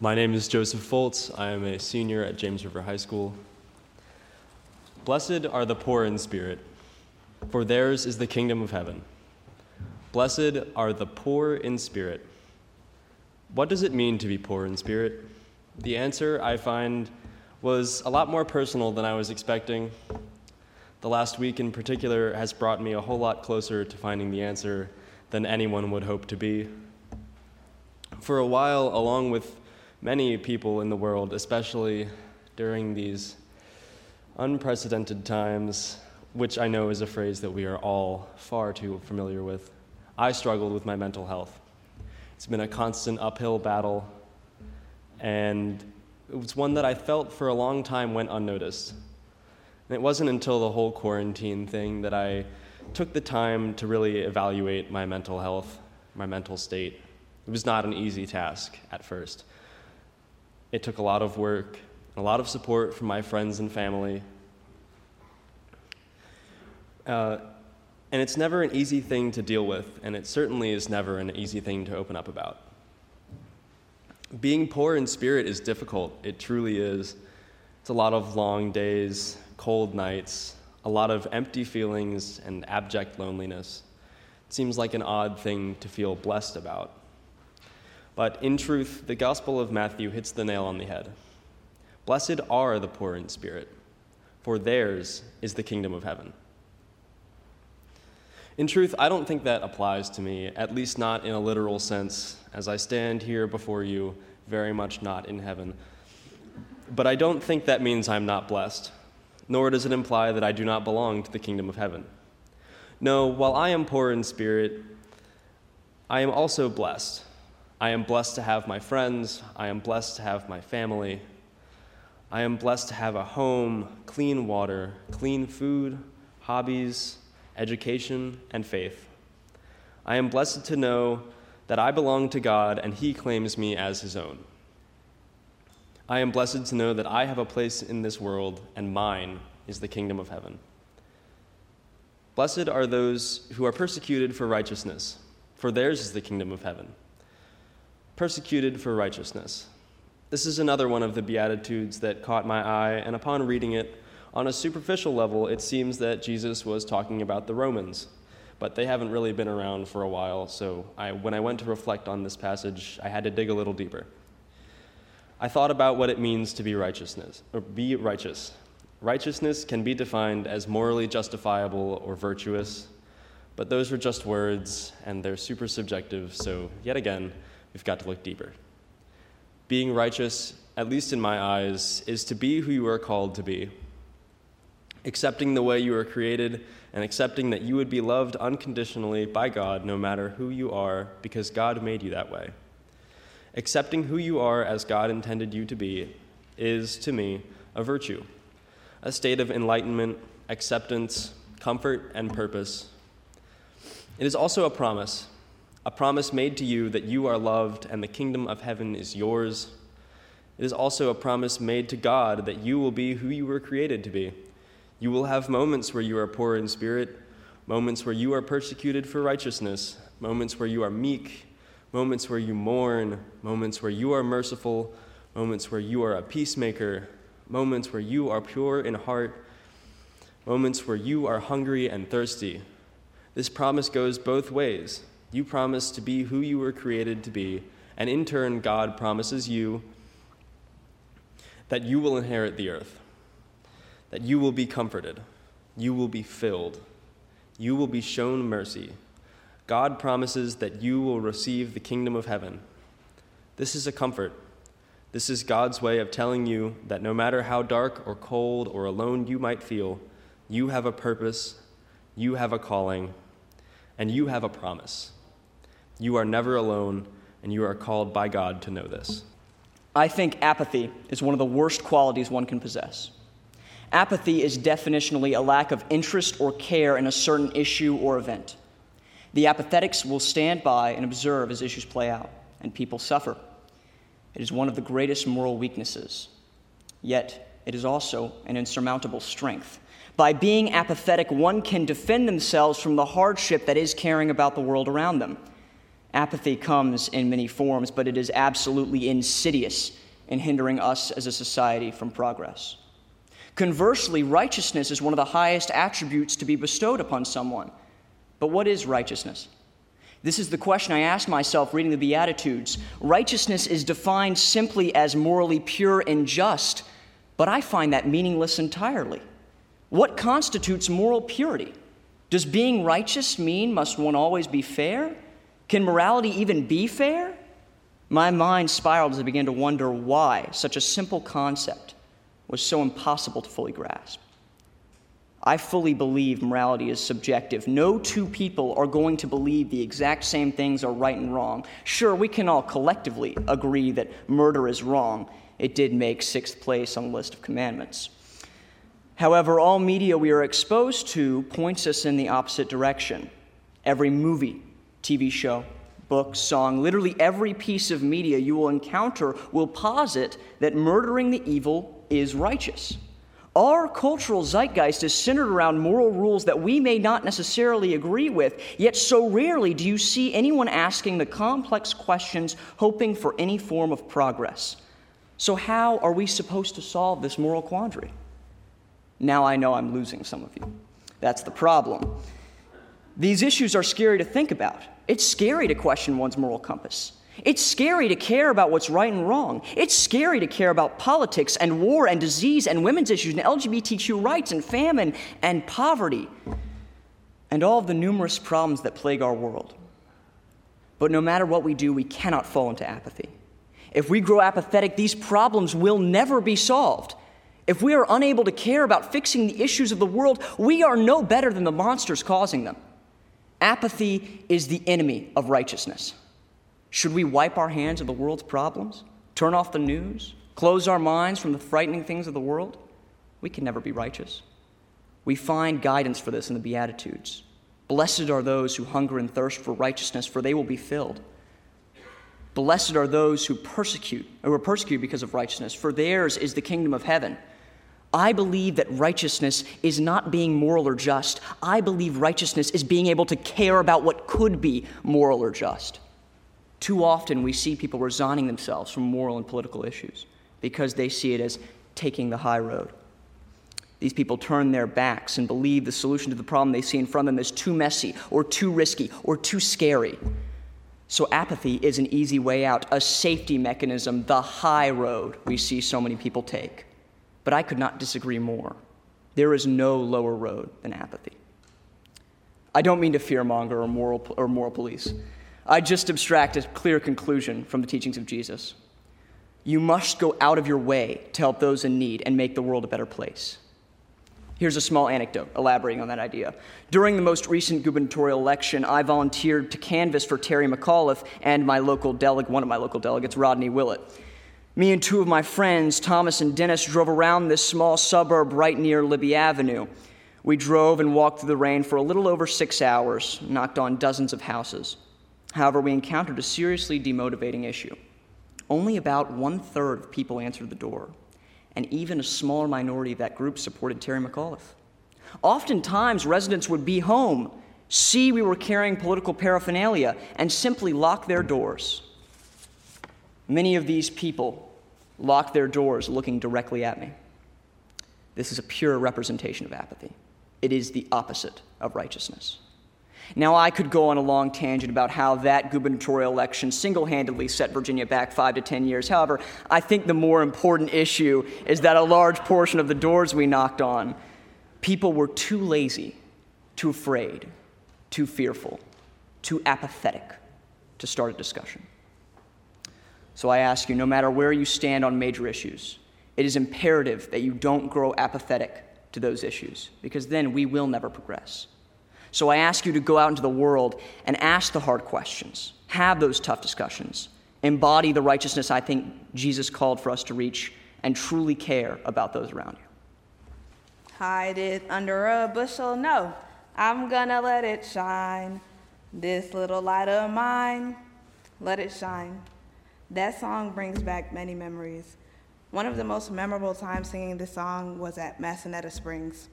My name is Joseph Foltz. I am a senior at James River High School. Blessed are the poor in spirit, for theirs is the kingdom of heaven. Blessed are the poor in spirit. What does it mean to be poor in spirit? The answer, I find, was a lot more personal than I was expecting. The last week in particular has brought me a whole lot closer to finding the answer than anyone would hope to be. For a while, along with many people in the world, especially during these unprecedented times, which I know is a phrase that we are all far too familiar with, I struggled with my mental health. It's been a constant uphill battle, and it was one that I felt for a long time went unnoticed. And it wasn't until the whole quarantine thing that I took the time to really evaluate my mental health, my mental state. It was not an easy task at first. It took a lot of work, and a lot of support from my friends and family. Uh, and it's never an easy thing to deal with, and it certainly is never an easy thing to open up about. Being poor in spirit is difficult, it truly is. It's a lot of long days, cold nights, a lot of empty feelings, and abject loneliness. It seems like an odd thing to feel blessed about. But in truth, the Gospel of Matthew hits the nail on the head. Blessed are the poor in spirit, for theirs is the kingdom of heaven. In truth, I don't think that applies to me, at least not in a literal sense, as I stand here before you, very much not in heaven. But I don't think that means I'm not blessed, nor does it imply that I do not belong to the kingdom of heaven. No, while I am poor in spirit, I am also blessed. I am blessed to have my friends. I am blessed to have my family. I am blessed to have a home, clean water, clean food, hobbies, education, and faith. I am blessed to know that I belong to God and He claims me as His own. I am blessed to know that I have a place in this world and mine is the kingdom of heaven. Blessed are those who are persecuted for righteousness, for theirs is the kingdom of heaven. Persecuted for righteousness. This is another one of the Beatitudes that caught my eye, and upon reading it, on a superficial level, it seems that Jesus was talking about the Romans, but they haven't really been around for a while, so I, when I went to reflect on this passage, I had to dig a little deeper. I thought about what it means to be righteousness, or be righteous. Righteousness can be defined as morally justifiable or virtuous, but those are just words and they're super subjective, so yet again, we've got to look deeper. Being righteous, at least in my eyes, is to be who you are called to be accepting the way you were created, and accepting that you would be loved unconditionally by God no matter who you are, because God made you that way. Accepting who you are as God intended you to be is, to me, a virtue, a state of enlightenment, acceptance, comfort, and purpose. It is also a promise, a promise made to you that you are loved and the kingdom of heaven is yours. It is also a promise made to God that you will be who you were created to be you will have moments where you are poor in spirit, moments where you are persecuted for righteousness, moments where you are meek, moments where you mourn, moments where you are merciful, moments where you are a peacemaker, moments where you are pure in heart, moments where you are hungry and thirsty. This promise goes both ways. You promise to be who you were created to be, and in turn, God promises you that you will inherit the earth that you will be comforted, you will be filled, you will be shown mercy. God promises that you will receive the kingdom of heaven. This is a comfort. This is God's way of telling you that no matter how dark or cold or alone you might feel, you have a purpose, you have a calling, and you have a promise. You are never alone, and you are called by God to know this. I think apathy is one of the worst qualities one can possess. Apathy is definitionally a lack of interest or care in a certain issue or event. The apathetics will stand by and observe as issues play out, and people suffer. It is one of the greatest moral weaknesses. Yet, it is also an insurmountable strength. By being apathetic, one can defend themselves from the hardship that is caring about the world around them. Apathy comes in many forms, but it is absolutely insidious in hindering us as a society from progress. Conversely, righteousness is one of the highest attributes to be bestowed upon someone. But what is righteousness? This is the question I asked myself reading the Beatitudes. Righteousness is defined simply as morally pure and just, but I find that meaningless entirely. What constitutes moral purity? Does being righteous mean must one always be fair? Can morality even be fair? My mind spiraled as I began to wonder why such a simple concept was so impossible to fully grasp. I fully believe morality is subjective. No two people are going to believe the exact same things are right and wrong. Sure, we can all collectively agree that murder is wrong. It did make sixth place on the list of commandments. However, all media we are exposed to points us in the opposite direction. Every movie, TV show, book, song, literally every piece of media you will encounter will posit that murdering the evil is righteous. Our cultural zeitgeist is centered around moral rules that we may not necessarily agree with, yet, so rarely do you see anyone asking the complex questions, hoping for any form of progress. So, how are we supposed to solve this moral quandary? Now I know I'm losing some of you. That's the problem. These issues are scary to think about. It's scary to question one's moral compass. It's scary to care about what's right and wrong. It's scary to care about politics and war and disease and women's issues and LGBTQ rights and famine and poverty and all of the numerous problems that plague our world. But no matter what we do, we cannot fall into apathy. If we grow apathetic, these problems will never be solved. If we are unable to care about fixing the issues of the world, we are no better than the monsters causing them. Apathy is the enemy of righteousness. Should we wipe our hands of the world's problems, turn off the news, close our minds from the frightening things of the world? We can never be righteous. We find guidance for this in the Beatitudes. Blessed are those who hunger and thirst for righteousness, for they will be filled. Blessed are those who persecute, who are persecuted because of righteousness, for theirs is the kingdom of heaven. I believe that righteousness is not being moral or just. I believe righteousness is being able to care about what could be moral or just. Too often we see people resigning themselves from moral and political issues because they see it as taking the high road. These people turn their backs and believe the solution to the problem they see in front of them is too messy or too risky or too scary. So, apathy is an easy way out, a safety mechanism, the high road we see so many people take. But I could not disagree more. There is no lower road than apathy. I don't mean to fearmonger or moral, or moral police. I just abstract a clear conclusion from the teachings of Jesus. You must go out of your way to help those in need and make the world a better place. Here's a small anecdote elaborating on that idea. During the most recent gubernatorial election, I volunteered to canvass for Terry McAuliffe and my local delegate, one of my local delegates, Rodney Willett. Me and two of my friends, Thomas and Dennis, drove around this small suburb right near Libbie Avenue. We drove and walked through the rain for a little over six hours, knocked on dozens of houses. However, we encountered a seriously demotivating issue. Only about one third of people answered the door, and even a smaller minority of that group supported Terry McAuliffe. Oftentimes, residents would be home, see we were carrying political paraphernalia, and simply lock their doors. Many of these people lock their doors looking directly at me. This is a pure representation of apathy. It is the opposite of righteousness. Now, I could go on a long tangent about how that gubernatorial election single handedly set Virginia back five to 10 years. However, I think the more important issue is that a large portion of the doors we knocked on, people were too lazy, too afraid, too fearful, too apathetic to start a discussion. So I ask you no matter where you stand on major issues, it is imperative that you don't grow apathetic to those issues, because then we will never progress. So I ask you to go out into the world and ask the hard questions, have those tough discussions, embody the righteousness I think Jesus called for us to reach, and truly care about those around you. Hide it under a bushel? No, I'm gonna let it shine. This little light of mine, let it shine. That song brings back many memories. One of the most memorable times singing this song was at Massanetta Springs.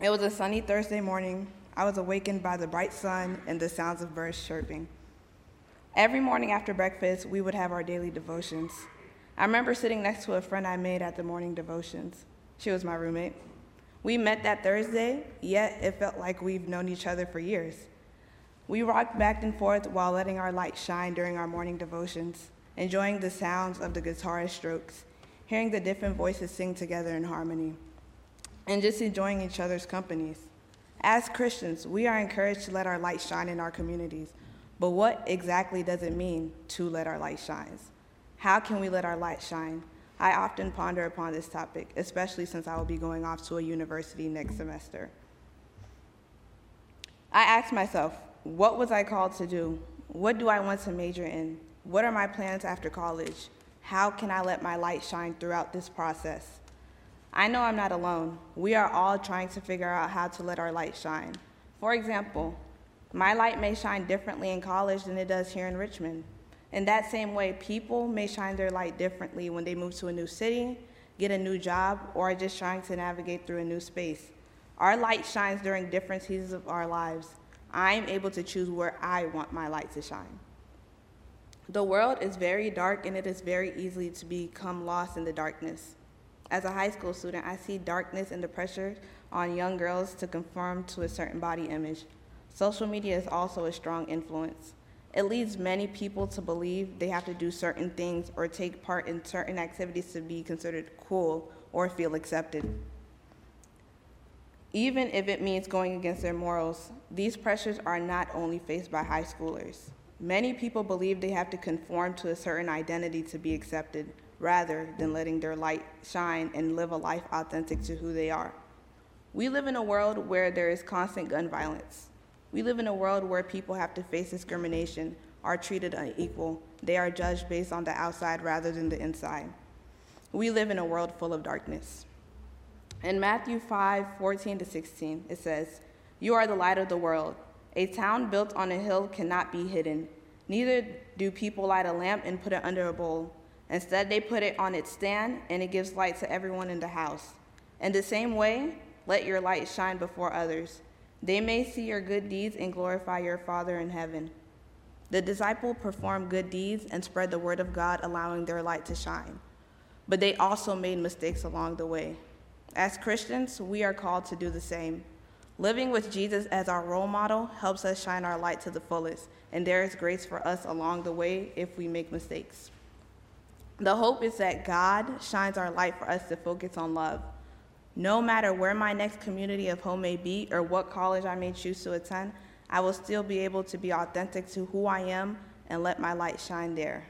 It was a sunny Thursday morning. I was awakened by the bright sun and the sounds of birds chirping. Every morning after breakfast, we would have our daily devotions. I remember sitting next to a friend I made at the morning devotions. She was my roommate. We met that Thursday, yet it felt like we've known each other for years. We rocked back and forth while letting our light shine during our morning devotions, enjoying the sounds of the guitarist strokes, hearing the different voices sing together in harmony, and just enjoying each other's companies. As Christians, we are encouraged to let our light shine in our communities. But what exactly does it mean to let our light shine? How can we let our light shine? I often ponder upon this topic, especially since I will be going off to a university next semester. I ask myself, what was I called to do? What do I want to major in? What are my plans after college? How can I let my light shine throughout this process? I know I'm not alone. We are all trying to figure out how to let our light shine. For example, my light may shine differently in college than it does here in Richmond. In that same way, people may shine their light differently when they move to a new city, get a new job, or are just trying to navigate through a new space. Our light shines during different seasons of our lives. I am able to choose where I want my light to shine. The world is very dark and it is very easy to become lost in the darkness. As a high school student, I see darkness and the pressure on young girls to conform to a certain body image. Social media is also a strong influence. It leads many people to believe they have to do certain things or take part in certain activities to be considered cool or feel accepted. Even if it means going against their morals, these pressures are not only faced by high schoolers. Many people believe they have to conform to a certain identity to be accepted, rather than letting their light shine and live a life authentic to who they are. We live in a world where there is constant gun violence. We live in a world where people have to face discrimination, are treated unequal, they are judged based on the outside rather than the inside. We live in a world full of darkness. In Matthew 5 14 to 16, it says, You are the light of the world. A town built on a hill cannot be hidden. Neither do people light a lamp and put it under a bowl. Instead, they put it on its stand, and it gives light to everyone in the house. In the same way, let your light shine before others they may see your good deeds and glorify your Father in heaven. The disciple performed good deeds and spread the word of God, allowing their light to shine. But they also made mistakes along the way. As Christians, we are called to do the same. Living with Jesus as our role model helps us shine our light to the fullest, and there is grace for us along the way if we make mistakes. The hope is that God shines our light for us to focus on love. No matter where my next community of home may be or what college I may choose to attend, I will still be able to be authentic to who I am and let my light shine there.